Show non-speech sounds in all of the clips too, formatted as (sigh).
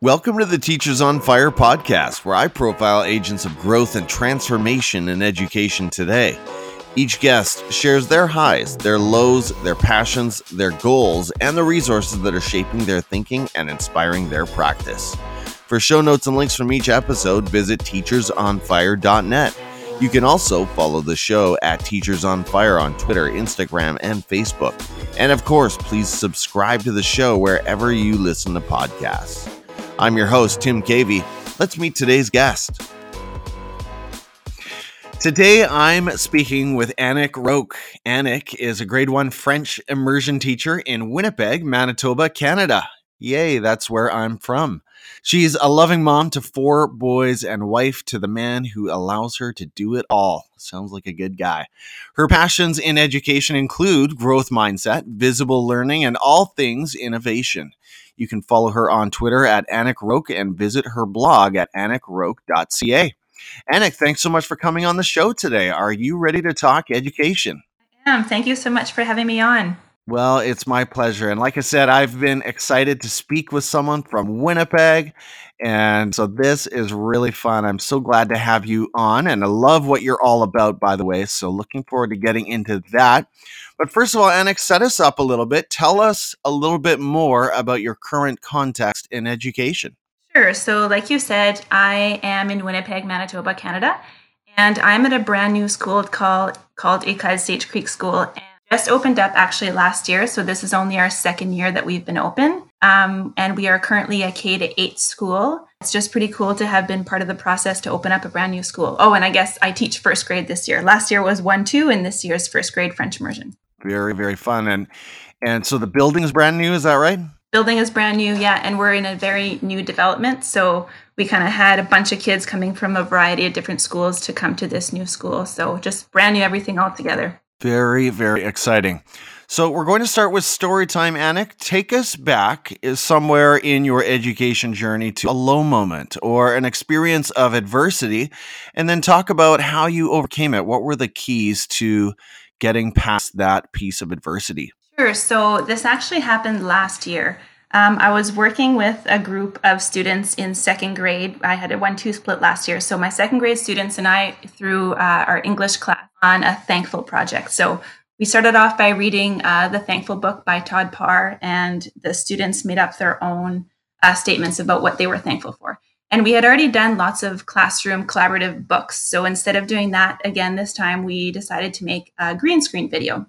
Welcome to the Teachers on Fire podcast, where I profile agents of growth and transformation in education today. Each guest shares their highs, their lows, their passions, their goals, and the resources that are shaping their thinking and inspiring their practice. For show notes and links from each episode, visit teachersonfire.net. You can also follow the show at Teachers on Fire on Twitter, Instagram, and Facebook. And of course, please subscribe to the show wherever you listen to podcasts. I'm your host, Tim Cavey. Let's meet today's guest. Today, I'm speaking with Anik Roque. Anik is a grade one French immersion teacher in Winnipeg, Manitoba, Canada. Yay, that's where I'm from. She's a loving mom to four boys and wife to the man who allows her to do it all. Sounds like a good guy. Her passions in education include growth mindset, visible learning, and all things innovation. You can follow her on Twitter at Anik Roque and visit her blog at anikroque.ca. Anik, thanks so much for coming on the show today. Are you ready to talk education? I am. Thank you so much for having me on. Well, it's my pleasure. And like I said, I've been excited to speak with someone from Winnipeg. And so this is really fun. I'm so glad to have you on. And I love what you're all about, by the way. So looking forward to getting into that. But first of all, Anik, set us up a little bit. Tell us a little bit more about your current context in education. Sure. So, like you said, I am in Winnipeg, Manitoba, Canada. And I'm at a brand new school called called École Sage Creek School. Just opened up actually last year. So this is only our second year that we've been open. Um, and we are currently a K to eight school. It's just pretty cool to have been part of the process to open up a brand new school. Oh, and I guess I teach first grade this year. Last year was one, two, and this year's first grade French immersion. Very, very fun. And and so the building is brand new, is that right? Building is brand new, yeah, and we're in a very new development. So we kind of had a bunch of kids coming from a variety of different schools to come to this new school. So just brand new everything all together. Very, very exciting. So we're going to start with story time, Anik. Take us back is somewhere in your education journey to a low moment or an experience of adversity, and then talk about how you overcame it. What were the keys to getting past that piece of adversity? Sure. So this actually happened last year. Um, I was working with a group of students in second grade. I had a one two split last year. So, my second grade students and I, through uh, our English class, on a thankful project. So, we started off by reading uh, the Thankful book by Todd Parr, and the students made up their own uh, statements about what they were thankful for. And we had already done lots of classroom collaborative books. So, instead of doing that again this time, we decided to make a green screen video.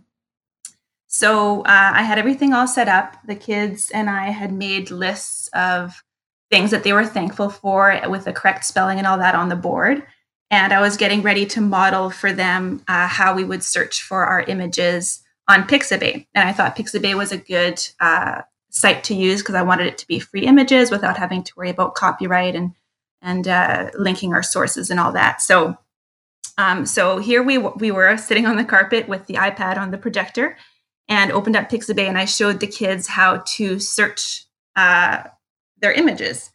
So uh, I had everything all set up. The kids and I had made lists of things that they were thankful for with the correct spelling and all that on the board. And I was getting ready to model for them uh, how we would search for our images on Pixabay. And I thought Pixabay was a good uh, site to use because I wanted it to be free images without having to worry about copyright and and uh, linking our sources and all that. So, um, so here we we were sitting on the carpet with the iPad on the projector, and opened up Pixabay and I showed the kids how to search uh, their images.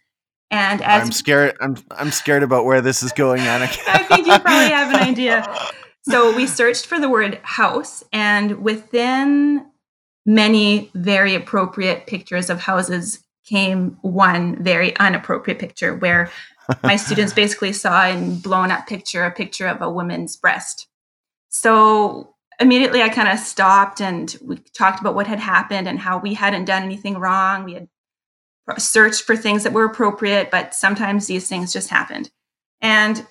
And as I'm scared, I'm I'm scared about where this is going, (laughs) Anik. I think you probably have an idea. (laughs) So we searched for the word house, and within many very appropriate pictures of houses came one very inappropriate picture where (laughs) my students basically saw in blown up picture a picture of a woman's breast. So immediately I kind of stopped and we talked about what had happened and how we hadn't done anything wrong. We had searched for things that were appropriate, but sometimes these things just happened. And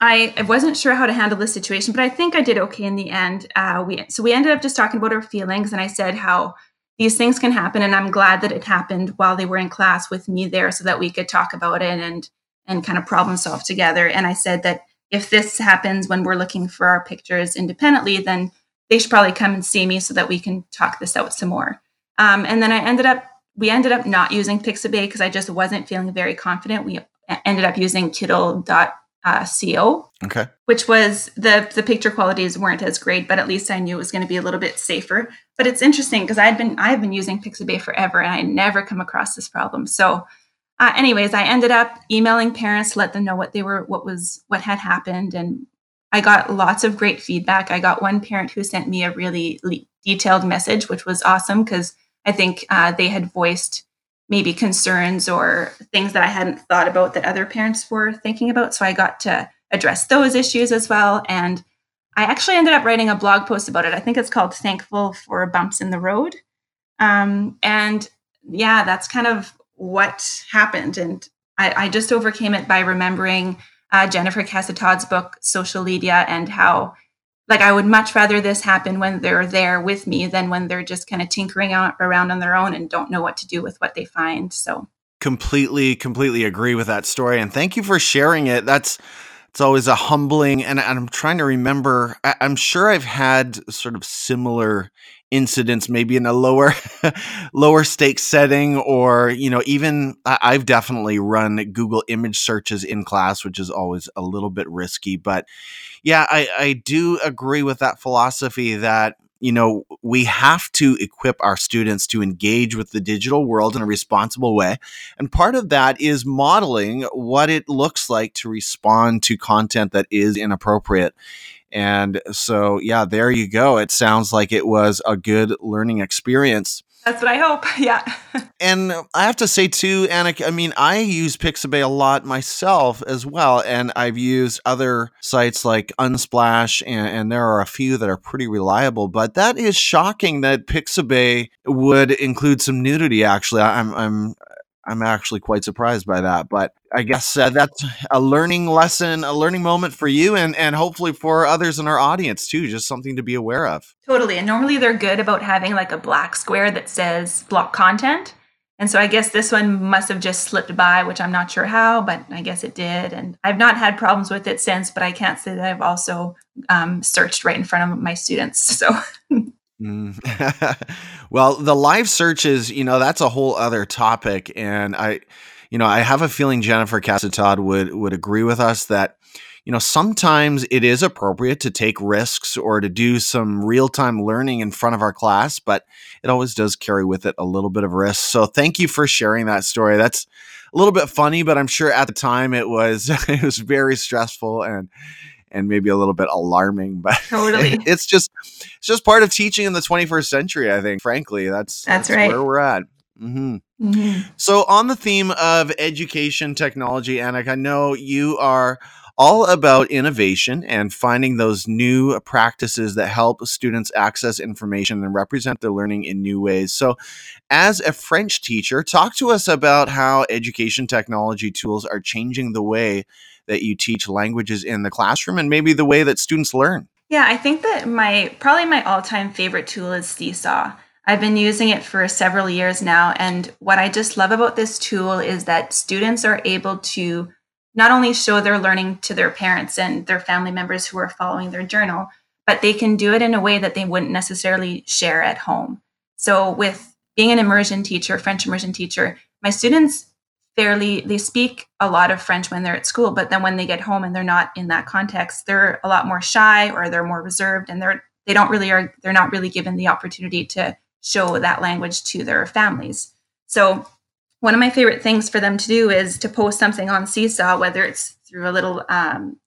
I, I wasn't sure how to handle the situation, but I think I did okay in the end. Uh, we so we ended up just talking about our feelings, and I said how these things can happen, and I'm glad that it happened while they were in class with me there, so that we could talk about it and and kind of problem solve together. And I said that if this happens when we're looking for our pictures independently, then they should probably come and see me so that we can talk this out some more. Um, and then I ended up, we ended up not using Pixabay because I just wasn't feeling very confident. We ended up using Kiddle.co, okay. which was the the picture qualities weren't as great, but at least I knew it was going to be a little bit safer. But it's interesting because I'd been I've been using Pixabay forever and I never come across this problem. So uh, anyways, I ended up emailing parents to let them know what they were, what was, what had happened, and I got lots of great feedback. I got one parent who sent me a really le- detailed message, which was awesome because I think uh, they had voiced maybe concerns or things that I hadn't thought about that other parents were thinking about. So I got to address those issues as well. And I actually ended up writing a blog post about it. I think it's called Thankful for Bumps in the Road. Um, and yeah, that's kind of what happened. And I, I just overcame it by remembering uh, Jennifer Casa Todd's book, Social LEADia, and how like I would much rather this happen when they're there with me than when they're just kind of tinkering out around on their own and don't know what to do with what they find. So completely, completely agree with that story. And thank you for sharing it. That's it's always a humbling and, and i'm trying to remember I, i'm sure i've had sort of similar incidents maybe in a lower (laughs) lower stake setting or you know even i've definitely run google image searches in class which is always a little bit risky but yeah i i do agree with that philosophy that you know, we have to equip our students to engage with the digital world in a responsible way. And part of that is modeling what it looks like to respond to content that is inappropriate. And so, yeah, there you go. It sounds like it was a good learning experience. That's what I hope. (laughs) Yeah. and I have to say too, Anik, I mean, I use Pixabay a lot myself as well. And I've used other sites like Unsplash, and, and there are a few that are pretty reliable. But that is shocking that Pixabay would include some nudity, actually. I'm, I'm I'm actually quite surprised by that. But I guess uh, that's a learning lesson, a learning moment for you, and and hopefully for others in our audience too. Just something to be aware of. Totally. And normally they're good about having like a black square that says block content. And so I guess this one must have just slipped by, which I'm not sure how, but I guess it did. And I've not had problems with it since, but I can't say that I've also um, searched right in front of my students. (laughs) So. Mm. (laughs) well, the live searches, you know, that's a whole other topic, and I, you know, I have a feeling Jennifer Casa Todd would would agree with us that, you know, sometimes it is appropriate to take risks or to do some real time learning in front of our class, but it always does carry with it a little bit of risk. So, thank you for sharing that story. That's a little bit funny, but I'm sure at the time it was (laughs) it was very stressful and and maybe a little bit alarming but (laughs) totally it's just it's just part of teaching in the 21st century i think frankly that's that's, that's right where we're at mm-hmm. Mm-hmm. so on the theme of education technology anik i know you are all about innovation and finding those new practices that help students access information and represent their learning in new ways. So, as a French teacher, talk to us about how education technology tools are changing the way that you teach languages in the classroom and maybe the way that students learn? Yeah, I think that my probably my all-time favorite tool is Seesaw. I've been using it for several years now and what I just love about this tool is that students are able to not only show their learning to their parents and their family members who are following their journal, but they can do it in a way that they wouldn't necessarily share at home. So with being an immersion teacher, French immersion teacher, my students fairly they speak a lot of french when they're at school but then when they get home and they're not in that context they're a lot more shy or they're more reserved and they're they don't really are they're not really given the opportunity to show that language to their families. So one of my favorite things for them to do is to post something on seesaw whether it's through a little um,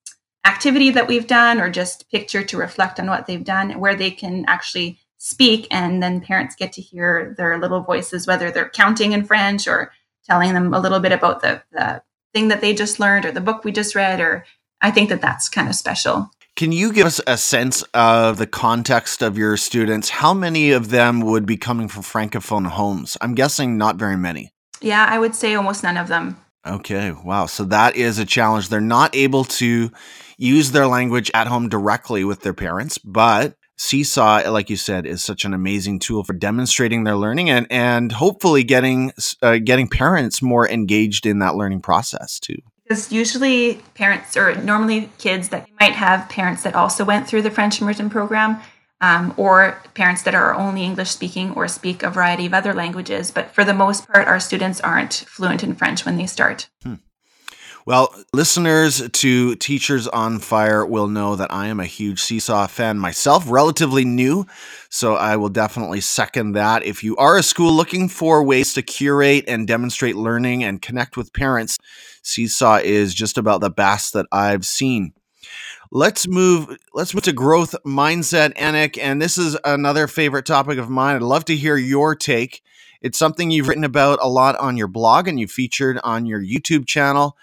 activity that we've done or just picture to reflect on what they've done where they can actually speak and then parents get to hear their little voices whether they're counting in french or telling them a little bit about the, the thing that they just learned or the book we just read or i think that that's kind of special. Can you give us a sense of the context of your students? How many of them would be coming from francophone homes? I'm guessing not very many. Yeah i would say almost none of them. Okay wow. So that is a challenge. They're not able to use their language at home directly with their parents but Seesaw, like you said, is such an amazing tool for demonstrating their learning and and hopefully getting uh, getting parents more engaged in that learning process too. Because usually parents or normally kids that might have parents that also went through the French immersion program, um, or parents that are only English speaking or speak a variety of other languages. But for the most part, our students aren't fluent in French when they start. Hmm. Well, listeners to Teachers on Fire will know that I am a huge Seesaw fan myself, relatively new. So I will definitely second that. If you are a school looking for ways to curate and demonstrate learning and connect with parents, Seesaw is just about the best that I've seen. Let's move. Let's move to growth mindset, Anik. And this is another favorite topic of mine. I'd love to hear your take It's something you've written about a lot on your blog and you featured on your YouTube channel.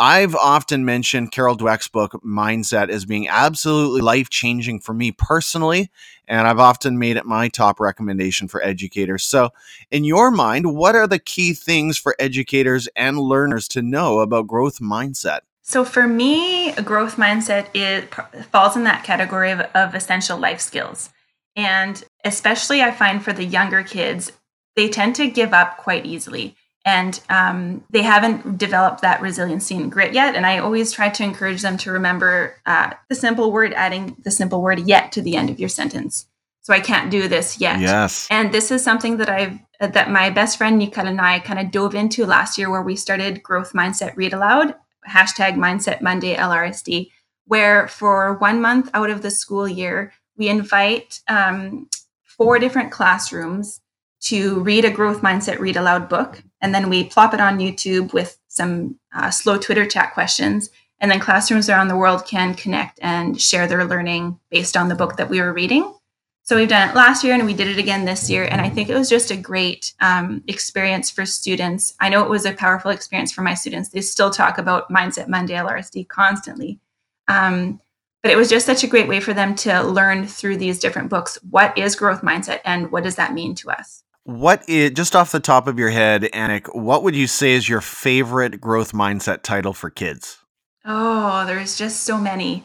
I've often mentioned Carol Dweck's book, Mindset, as being absolutely life changing for me personally. And I've often made it my top recommendation for educators. So, in your mind, what are the key things for educators and learners to know about growth mindset? So, for me, a growth mindset falls in that category of, of essential life skills. And especially, I find for the younger kids, they tend to give up quite easily and um, they haven't developed that resiliency and grit yet. And I always try to encourage them to remember uh, the simple word, adding the simple word yet to the end of your sentence. So I can't do this yet. Yes. And this is something that I've that my best friend Nicole and I kind of dove into last year, where we started Growth Mindset Read Aloud hashtag Mindset Monday LRSD, where for one month out of the school year we invite um, four different classrooms to read a growth mindset read aloud book and then we plop it on youtube with some uh, slow twitter chat questions. And then classrooms around the world can connect and share their learning based on the book that we were reading. So we've done it last year and we did it again this year. And i think it was just a great um, experience for students. I know it was a powerful experience for my students. They still talk about mindset monday lrsd constantly. Um, but it was just such a great way for them to learn through these different books. What is growth mindset and what does that mean to us what is just off the top of your head, Anik? What would you say is your favorite growth mindset title for kids? Oh, there's just so many.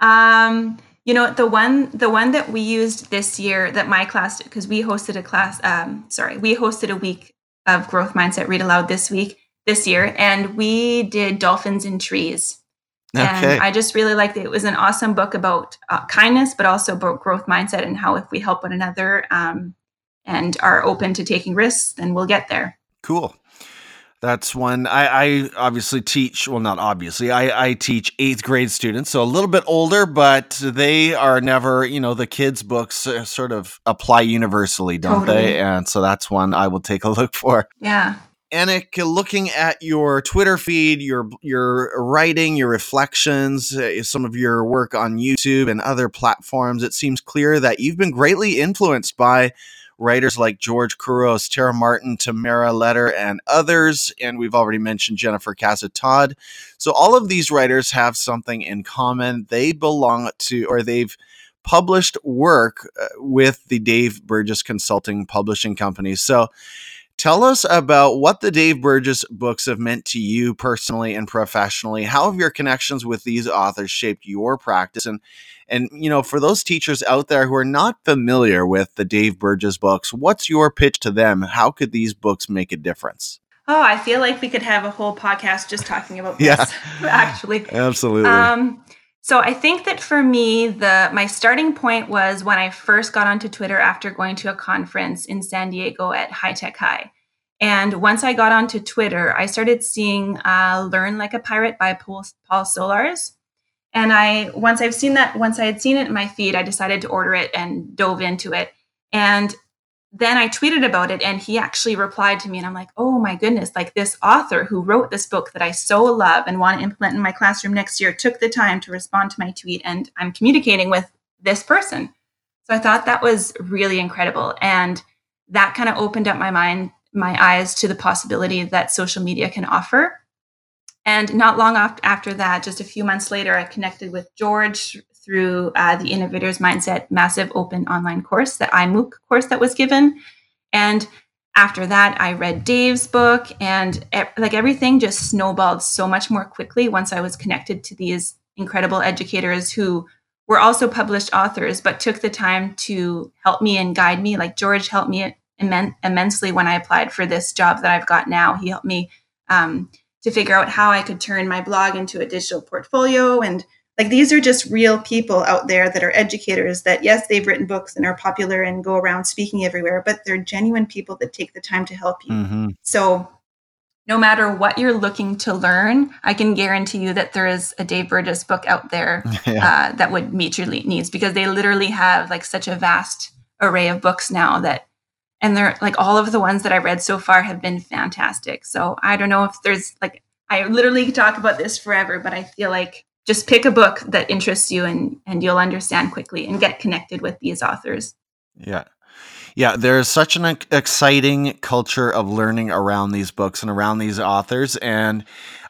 Um, you know, the one the one that we used this year that my class because we hosted a class. Um, sorry, we hosted a week of growth mindset read aloud this week this year, and we did dolphins in trees. Okay. And I just really liked it. It was an awesome book about uh, kindness, but also about growth mindset and how if we help one another, um, and are open to taking risks, then we'll get there. Cool. That's one I, I, obviously teach. Well, not obviously. I, I teach eighth grade students, so a little bit older, but they are never, you know, the kids' books uh, sort of apply universally, don't totally. they? And so that's one I will take a (laughs) look for. Yeah. Anik, looking at your Twitter feed, your your writing, your reflections, uh, some of your work on YouTube and other platforms, it seems clear that you've been greatly influenced by writers like George Couros, Tara Martin, Tamara Letter, and others. And we've already mentioned Jennifer Casa Todd. So all of these writers have something in common. They belong to, or they've published work uh, with the Dave Burgess Consulting Publishing Company. So Tell us about what the Dave Burgess books have meant to you personally and professionally. How have your connections with these authors shaped your practice? And and you know, for those teachers out there who are not familiar with the Dave Burgess books, what's your pitch to them? How could these books make a difference? Oh, I feel like we could have a whole podcast just talking about this. Yeah, (laughs) actually, absolutely. Um, so I think that for me, the my starting point was when I first got onto Twitter after going to a conference in San Diego at High Tech High. And once I got onto Twitter, I started seeing uh, "Learn Like a Pirate" by Paul, Paul Solarz. And I once I've seen that, once I had seen it in my feed, I decided to order it and dove into it. And then I tweeted about it and he actually replied to me and I'm like, "Oh my goodness, like this author who wrote this book that I so love and want to implement in my classroom next year took the time to respond to my tweet and I'm communicating with this person." So I thought that was really incredible and that kind of opened up my mind, my eyes to the possibility that social media can offer. And not long after that, just a few months later, I connected with George through uh, the Innovators Mindset Massive Open Online course, the iMOOC course that was given. And after that, I read Dave's book, and like everything just snowballed so much more quickly once I was connected to these incredible educators who were also published authors, but took the time to help me and guide me. Like George helped me immen- immensely when I applied for this job that I've got now. He helped me um, to figure out how I could turn my blog into a digital portfolio and like these are just real people out there that are educators that yes they've written books and are popular and go around speaking everywhere but they're genuine people that take the time to help you mm-hmm. so no matter what you're looking to learn i can guarantee you that there is a dave burgess book out there (laughs) yeah. uh, that would meet your needs because they literally have like such a vast array of books now that and they're like all of the ones that i read so far have been fantastic so i don't know if there's like i literally could talk about this forever but i feel like just pick a book that interests you and and you'll understand quickly and get connected with these authors yeah Yeah, there's such an exciting culture of learning around these books and around these authors. And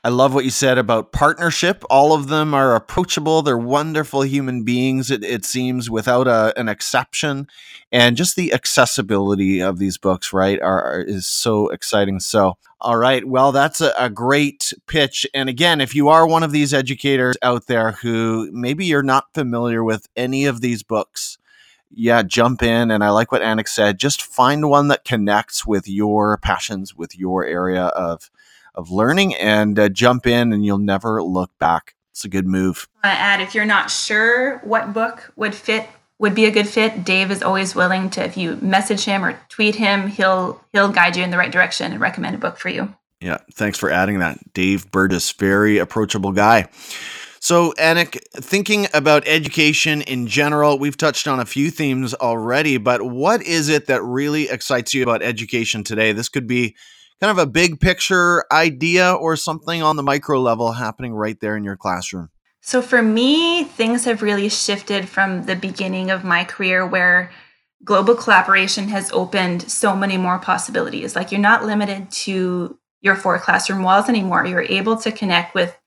I love what you said about partnership. All of them are approachable. They're wonderful human beings, it, it seems, without a, an exception. And just the accessibility of these books, right, are, are is so exciting. So, all right. Well, that's a, a, great pitch. And again, if you are one of these educators out there who maybe you're not familiar with any of these books, yeah, jump in. And I like what Anik said. Just find one that connects with your passions, with your area of of learning, and uh, jump in, and you'll never look back. It's a good move. I add, if you're not sure what book would fit, would be a good fit, Dave is always willing to. If you message him or tweet him, he'll he'll guide you in the right direction and recommend a book for you. Yeah, thanks for adding that, Dave Burgess. Very approachable guy. So, Anik, thinking about education in general, we've touched on a few themes already, but what is it that really excites you about education today? This could be kind of a big picture idea or something on the micro level happening right there in your classroom. So, for me, things have really shifted from the beginning of my career where global collaboration has opened so many more possibilities. Like, you're not limited to your four classroom walls anymore. You're able to connect with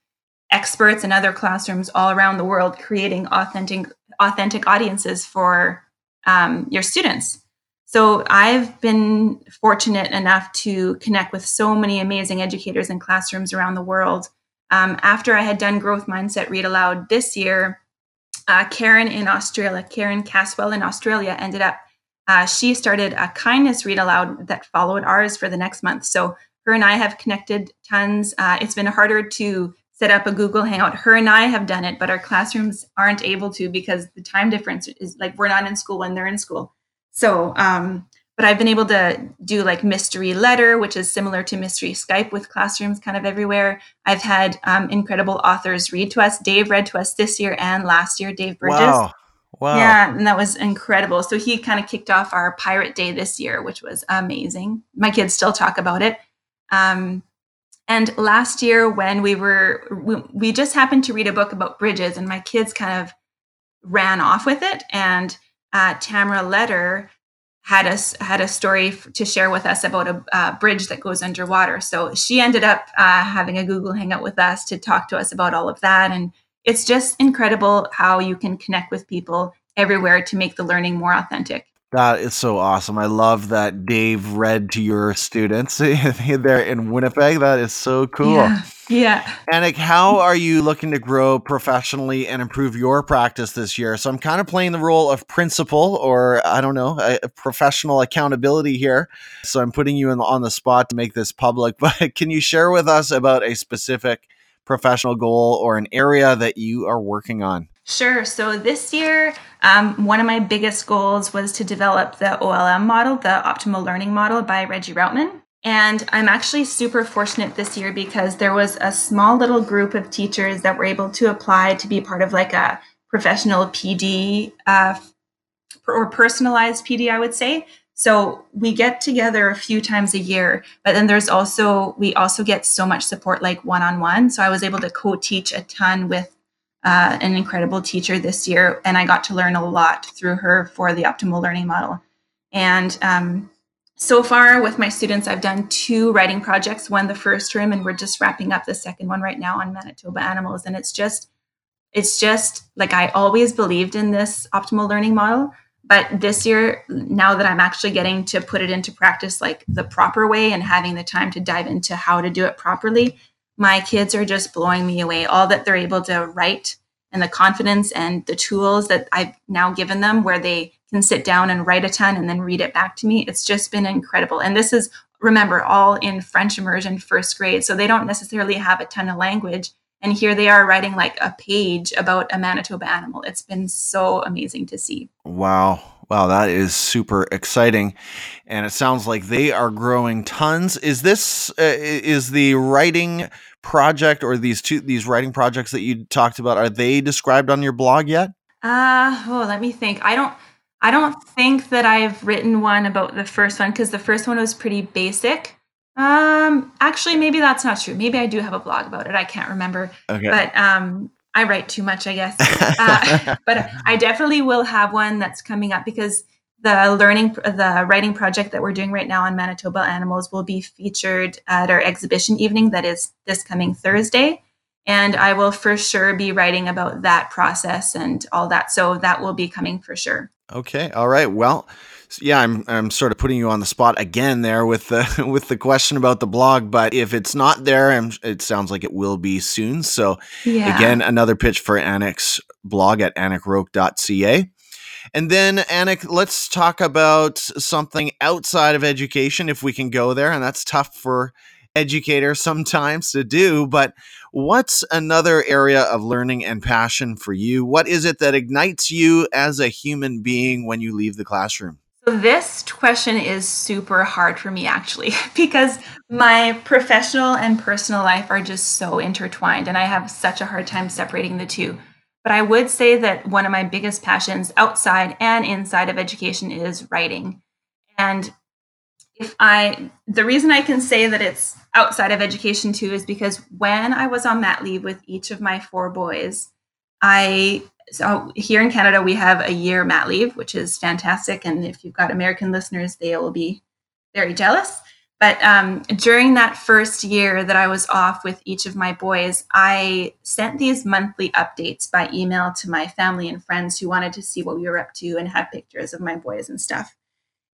experts in other classrooms all around the world creating authentic authentic audiences for um, your students so i've been fortunate enough to connect with so many amazing educators in classrooms around the world um, after i had done growth mindset read aloud this year uh, karen in australia karen caswell in australia ended up uh, she started a kindness read aloud that followed ours for the next month so her and i have connected tons uh, it's been harder to set up a Google Hangout. Her and I have done it, but our classrooms aren't able to because the time difference is like we're not in school when they're in school. So, um, but I've been able to do like mystery letter, which is similar to mystery Skype with classrooms kind of everywhere. I've had um, incredible authors read to us. Dave read to us this year and last year, Dave Burgess. Wow. Wow. Yeah, and that was incredible. So he kind of kicked off our Pirate Day this year, which was amazing. My kids still talk about it. Um, and last year, when we were, we, we just happened to read a book about bridges, and my kids kind of ran off with it. And uh, Tamara Letter had us had a story f- to share with us about a, a, bridge that goes underwater. So she ended up uh, having a Google Hangout with us to talk to us about all of that. And it's just incredible how you can connect with people everywhere to make the learning more authentic. That is so awesome. I love that Dave read to your students (laughs) there in Winnipeg. That is so cool. Yeah. Yeah. Anik, how are you looking to grow professionally and improve your practice this year? So I'm kind of playing the role of principal or I don't know, a, a professional accountability here. So I'm putting you in, on the spot to make this public, (laughs) but can you share with us about a specific professional goal or an area that you are working on? Sure. So this year, um, one of my biggest goals was to develop the OLM model, the optimal learning model by Regie Routman. And I'm actually super fortunate this year because there was a small little group of teachers that were able to apply to be part of like a professional PD uh, or personalized PD, I would say. So we get together a few times a year, but then there's also, we also get so much support like one on one. So I was able to co teach a ton with uh, an incredible teacher this year, and I got to learn a lot through her for the optimal learning model. And um, so far with my students, I've done two writing projects, one the first term, and we're just wrapping up the second one right now on Manitoba animals. And it's just, it's just like I always believed in this optimal learning model. But this year, now that I'm actually getting to put it into practice like the proper way and having the time to dive into how to do it properly, my kids are just blowing me away. All that they're able to write and the confidence and the tools that I've now given them where they can sit down and write a ton and then read it back to me. It's just been incredible. And this is, remember, all in French immersion first grade. So they don't necessarily have a ton of language. And here they are writing like a page about a Manitoba animal. It's been so amazing to see. Wow. Wow, that is super exciting. And it sounds like they are growing tons. Is this uh, is the writing project or these two these writing projects that you talked about are they described on your blog yet? Uh oh, let me think. I don't I don't think that I've written one about the first one because the first one was pretty basic. Um actually maybe that's not true. Maybe I do have a blog about it. I can't remember. Okay. But um I write too much, I guess. (laughs) Uh, but I definitely will have one that's coming up because the learning, the writing project that we're doing right now on Manitoba animals will be featured at our exhibition evening that is this coming Thursday. And I will for sure be writing about that process and all that. So that will be coming for sure. Okay. All right. Well, yeah, I'm I'm sort of putting you on the spot again there with the (laughs) with the question about the blog, but if it's not there, I'm, it sounds like it will be soon. So yeah. again, another pitch for Anik's blog at anikroque.ca. And then, Anik, let's talk about something outside of education, if we can go there. And that's tough for educators (laughs) sometimes to do. But what's another area of learning and passion for you? What is it that ignites you as a human being when you leave the classroom? This question is super hard for me actually (laughs) because my professional and personal life are just so intertwined and I have such a hard time separating the two. But I would say that one of my biggest passions outside and inside of education is writing. And if I, the reason I can say that it's outside of education too is because when I was on mat leave with each of my four boys, I, so here in Canada, we have a year mat leave, which is fantastic. And if you've got American listeners, they will be very jealous. But um, during that first year that I was off with each of my boys, I sent these monthly updates by email to my family and friends who wanted to see what we were up to and have pictures of my boys and stuff.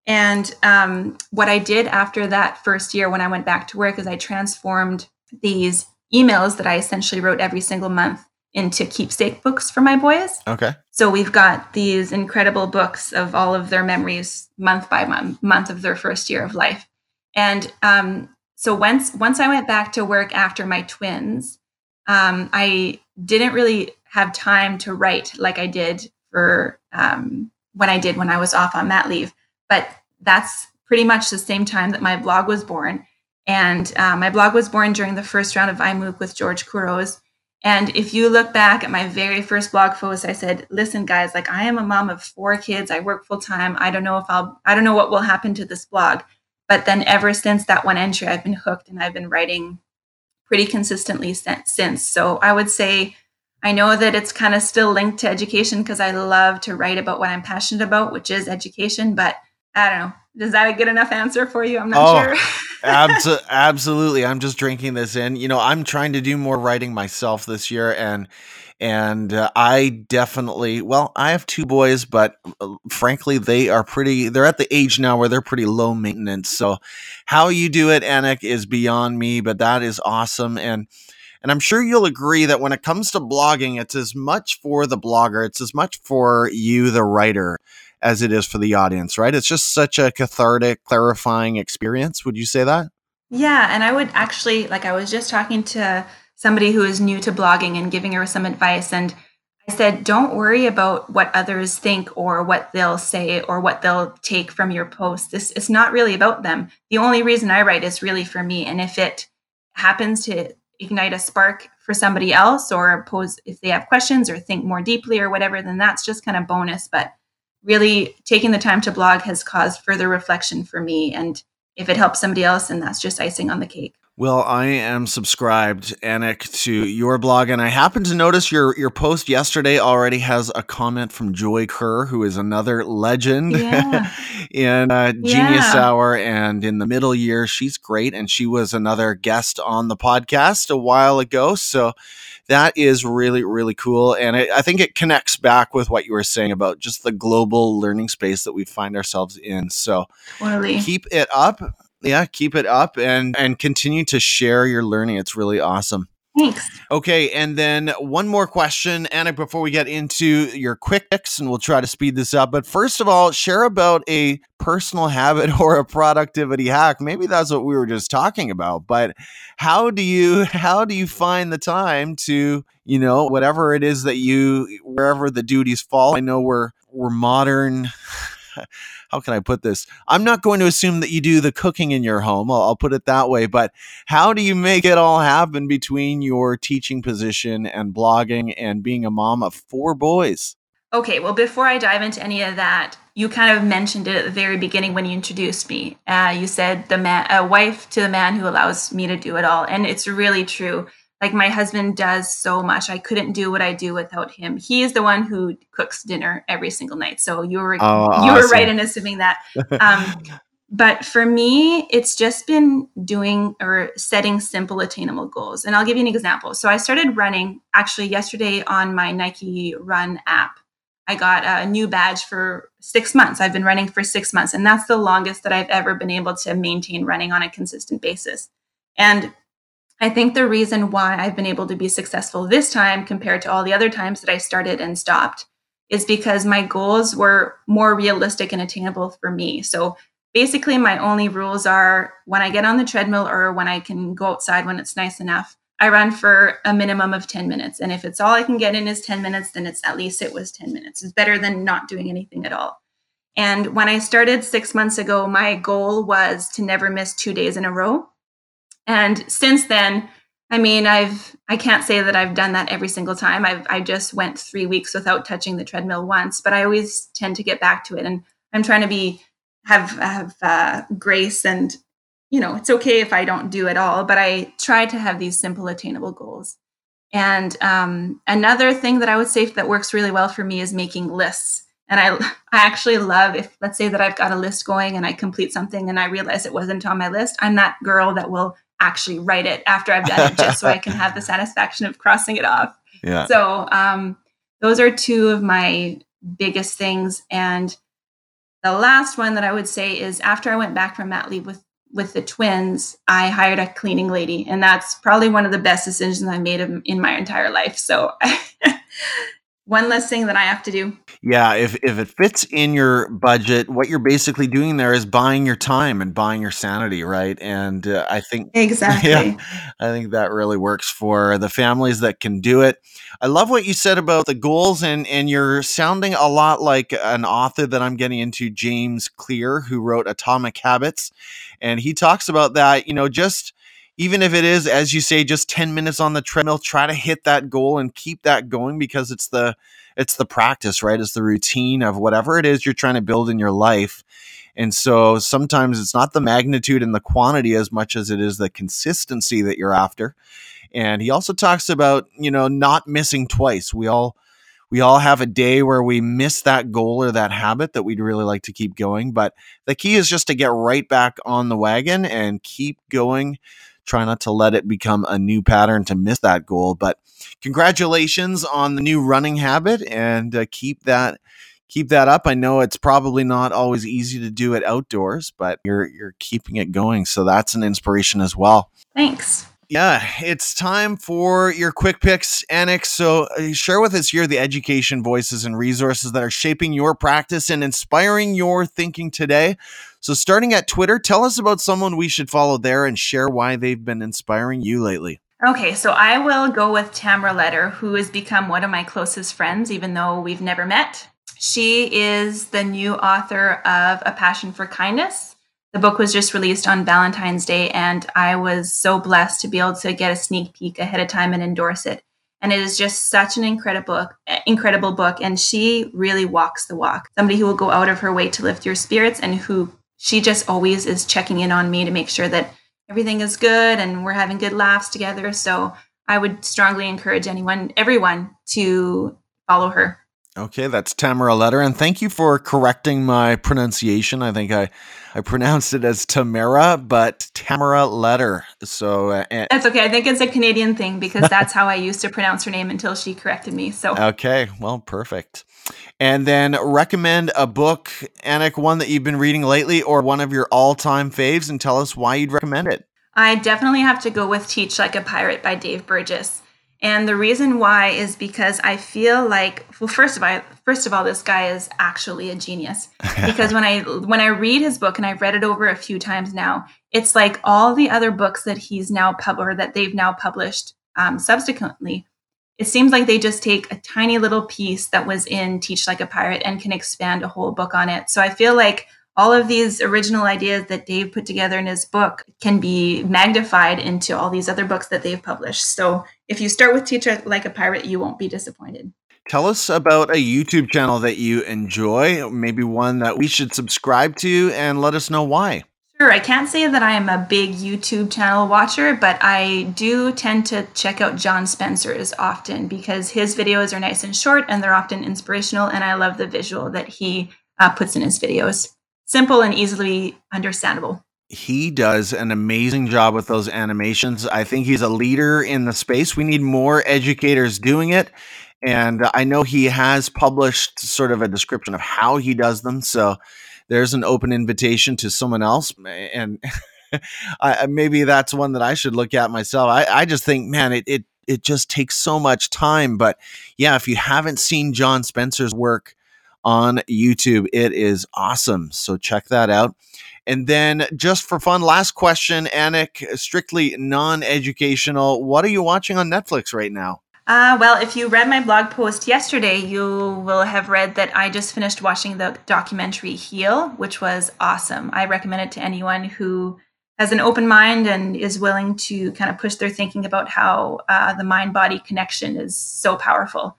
And um, what I did after that first year when I went back to work is I transformed these emails that I essentially wrote every single month into keepsake books for my boys. Okay. So we've got these incredible books of all of their memories month by month, month of their first year of life. And um, so once once I went back to work after my twins, um, I didn't really have time to write like I did for um, when I did when I was off on mat leave. But that's pretty much the same time that my blog was born. And uh, my blog was born during the first round of iMOOC with George Couros. And if you look back at my very first blog post, I said, listen, guys, like I am a mom of four kids. I work full time. I don't know if I'll, I don't know what will happen to this blog. But then ever since that one entry, I've been hooked and I've been writing pretty consistently since. So I would say I know that it's kind of still linked to education because I love to write about what I'm passionate about, which is education. But I don't know. Is that a good enough answer for you? I'm not oh, sure. (laughs) abso- (laughs) absolutely. I'm just drinking this in. You know, I'm trying to do more writing myself this year, and and uh, I definitely well, I have two boys, but uh, frankly, they are pretty. They're at the age now where they're pretty low maintenance. So, how you do it, Anik, is beyond me. But that is awesome, and and I'm sure you'll agree that when it comes to blogging, it's as much for the blogger, it's as much for you, the writer, as it is for the audience. Right? It's just such a cathartic, clarifying experience. Would you say that? Yeah, and I would actually like. I was just talking to somebody who is new to blogging and giving her some advice. And I said, don't worry about what others think or what they'll say or what they'll take from your post. This is not really about them. The only reason I write is really for me. And if it happens to ignite a spark for somebody else or pose if they have questions or think more deeply or whatever, then that's just kind of bonus. But really taking the time to blog has caused further reflection for me. And if it helps somebody else, and that's just icing on the cake. Well, I am subscribed, Anik, to your blog, and I happen to notice your your post yesterday already has a comment from Joy Kerr, who is another legend yeah. (laughs) in uh, Genius yeah. Hour and in the middle years. She's great, and she was another guest on the podcast a while ago. So that is really really cool, and I, I think it connects back with what you were saying about just the global learning space that we find ourselves in. So totally. keep it up yeah, keep it up and and continue to share your learning. It's really awesome. Thanks. Okay, and then one more question, Anna, before we get into your quick picks, and we'll try to speed this up. But first of all, share about a personal habit (laughs) or a productivity hack. Maybe that's what we were just talking about. But how do you how do you find the time to you know whatever it is that you wherever the duties fall? I know we're we're modern (laughs) how can I put this? I'm not going to assume that you do the cooking in your home. I'll, I'll put it that way. But how do you make it all happen between your teaching position and blogging and being a mom of four boys? Okay, well, before I dive into any of that, you kind of mentioned it at the very beginning when you introduced me. Uh, you said the man, a wife to the man who allows me to do it all, and it's really true. Like my husband does so much. I couldn't do what I do without him. He is the one who cooks dinner every single night. So you were oh, you were right in assuming that. (laughs) Um, but for me, it's just been doing or setting simple, attainable goals. And I'll give you an example. So I started running actually yesterday on my Nike Run app. I got a new badge for six months. I've been running for six months, and that's the longest that I've ever been able to maintain running on a consistent basis. And I think the reason why I've been able to be successful this time compared to all the other times that I started and stopped is because my goals were more realistic and attainable for me. So basically, my only rules are when I get on the treadmill or when I can go outside when it's nice enough, I run for a minimum of 10 minutes. And if it's all I can get in is 10 minutes, then it's at least it was 10 minutes. It's better than not doing anything at all. And when I started six months ago, my goal was to never miss two days in a row. And since then, I mean, I've I can't say that I've done that every single time. I've I just went three weeks without touching the treadmill once, but I always tend to get back to it. And I'm trying to be have have uh, grace and you know it's okay if I don't do it all, but I try to have these simple, attainable goals. And um, another thing that I would say that works really well for me is making lists. And I, (laughs) I actually love if, let's say that I've got a list going and I complete something and I realize it wasn't on my list. I'm that girl that will actually write it after I've done it just so I can have the (laughs) satisfaction of crossing it off. Yeah. So um, those are two of my biggest things. And the last one that I would say is after I went back from mat leave with with the twins, I hired a cleaning lady, and that's probably one of the best decisions I made in my entire life. So (laughs) one less thing that I have to do. Yeah, if if it fits in your budget, what you're basically doing there is buying your time and buying your sanity, right? And uh, I think (laughs) exactly. Yeah, I think that really works for the families that can do it. I love what you said about the goals, and and you're sounding a lot like an author that I'm getting into, James Clear, who wrote Atomic Habits, and he talks about that. You know, just even if it is, as you say, just 10 minutes on the treadmill, try to hit that goal and keep that going because it's the it's the practice, right? It's the routine of whatever it is you're trying to build in your life. And so sometimes it's not the magnitude and the quantity as much as it is the consistency that you're after. And he also talks about, you know, not missing twice. We all we all have a day where we miss that goal or that habit that we'd really like to keep going, but the key is just to get right back on the wagon and keep going try not to let it become a new pattern to miss that goal. But congratulations on the new running habit and uh, keep that keep that up. I know it's probably not always easy to do it outdoors, but you're you're keeping it going. So that's an inspiration as well. Thanks. Yeah, it's time for your quick picks, Anik. So, uh, share with us here the education voices and resources that are shaping your practice and inspiring your thinking today. So, starting at Twitter, tell us about someone we should follow there and share why they've been inspiring you lately. Okay, so I will go with Tamara Letter, who has become one of my closest friends, even though we've never met. She is the new author of A Passion for Kindness. The book was just released on Valentine's Day, and I was so blessed to be able to get a sneak peek ahead of time and endorse it. And it is just such an incredible incredible book. And she really walks the walk. Somebody who will go out of her way to lift your spirits and who she just always is checking in on me to make sure that everything is good and we're having good laughs together. So I would strongly encourage anyone, everyone, to follow her. Okay, that's Tamara Letter, and thank you for correcting my pronunciation. I think I, I pronounced it as Tamara, but Tamara Letter. So uh, that's okay. I think it's a Canadian thing because (laughs) that's how I used to pronounce her name until she corrected me. So okay, well, perfect. And then recommend a book, Anik, one that you've been reading lately, or one of your all-time faves, and tell us why you'd recommend it. I definitely have to go with Teach Like a Pirate by Dave Burgess. And the reason why is because I feel like well first of all first of all this guy is actually a genius (laughs) because when I when I read his book and I've read it over a few times now it's like all the other books that he's now pub or that they've now published um, subsequently it seems like they just take a tiny little piece that was in Teach Like a Pirate and can expand a whole book on it. So I feel like all of these original ideas that Dave put together in his book can be magnified into all these other books that they've published. So if you start with Teach Like a Pirate, you won't be disappointed. Tell us about a YouTube channel that you enjoy, maybe one that we should subscribe to, and let us know why. Sure, I can't say that I am a big YouTube channel watcher, but I do tend to check out John Spencer's often because his videos are nice and short and they're often inspirational, and I love the visual that he uh, puts in his videos. Simple and easily understandable. He does an amazing job with those animations. I think he's a leader in the space. We need more educators doing it. And I know he has published sort of a description of how he does them. So there's an open invitation to someone else and (laughs) I, maybe that's one that I should look at myself. I, I just think, man, it, it it just takes so much time. But yeah, if you haven't seen John Spencer's work on YouTube, it is awesome. So check that out. And then, just for fun, last question, Anik, strictly non-educational. What are you watching on Netflix right now? Uh, well, if you read my blog post yesterday, you will have read that I just finished watching the documentary Heal, which was awesome. I recommend it to anyone who has an open mind and is willing to kind of push their thinking about how uh, the mind body connection is so powerful.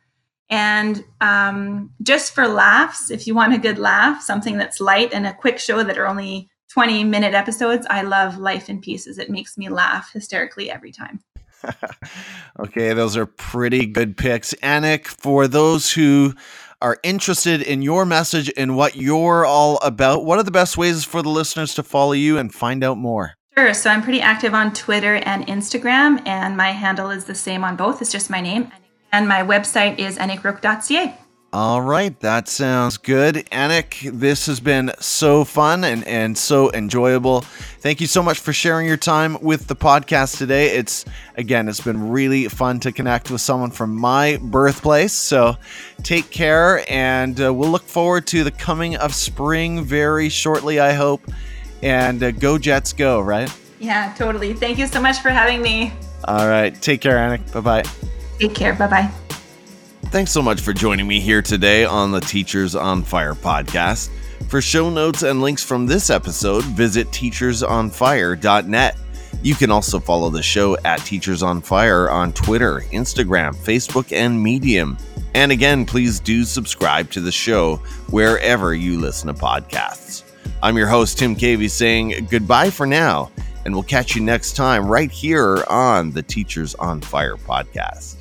And um, just for laughs, if you want a good laugh, something that's light and a quick show that are only 20 minute episodes, I love Life in Pieces. It makes me laugh hysterically every time. (laughs) okay, those are pretty good picks. Anik, for those who are interested in your message and what you're all about, what are the best ways for the listeners to follow you and find out more? Sure. So I'm pretty active on Twitter and Instagram, and my handle is the same on both. It's just my name. And my website is anikroque.ca. All right, that sounds good. Anik, this has been so fun and, and so enjoyable. Thank you so much for sharing your time with the podcast today. It's again, it's been really fun to connect with someone from my birthplace. So take care, and uh, we'll look forward to the coming of spring very shortly, I hope. And uh, go Jets, go, right? Yeah, totally. Thank you so much for having me. All right, take care, Anik. Bye bye. Take care. Bye bye. Thanks so much for joining me here today on the Teachers on Fire podcast. For show notes and links from this episode, visit teachersonfire.net. You can also follow the show at Teachers on Fire on Twitter, Instagram, Facebook, and Medium. And again, please do subscribe to the show wherever you listen to podcasts. I'm your host, Tim Cavey, saying goodbye for now, and we'll catch you next time right here on the Teachers on Fire podcast.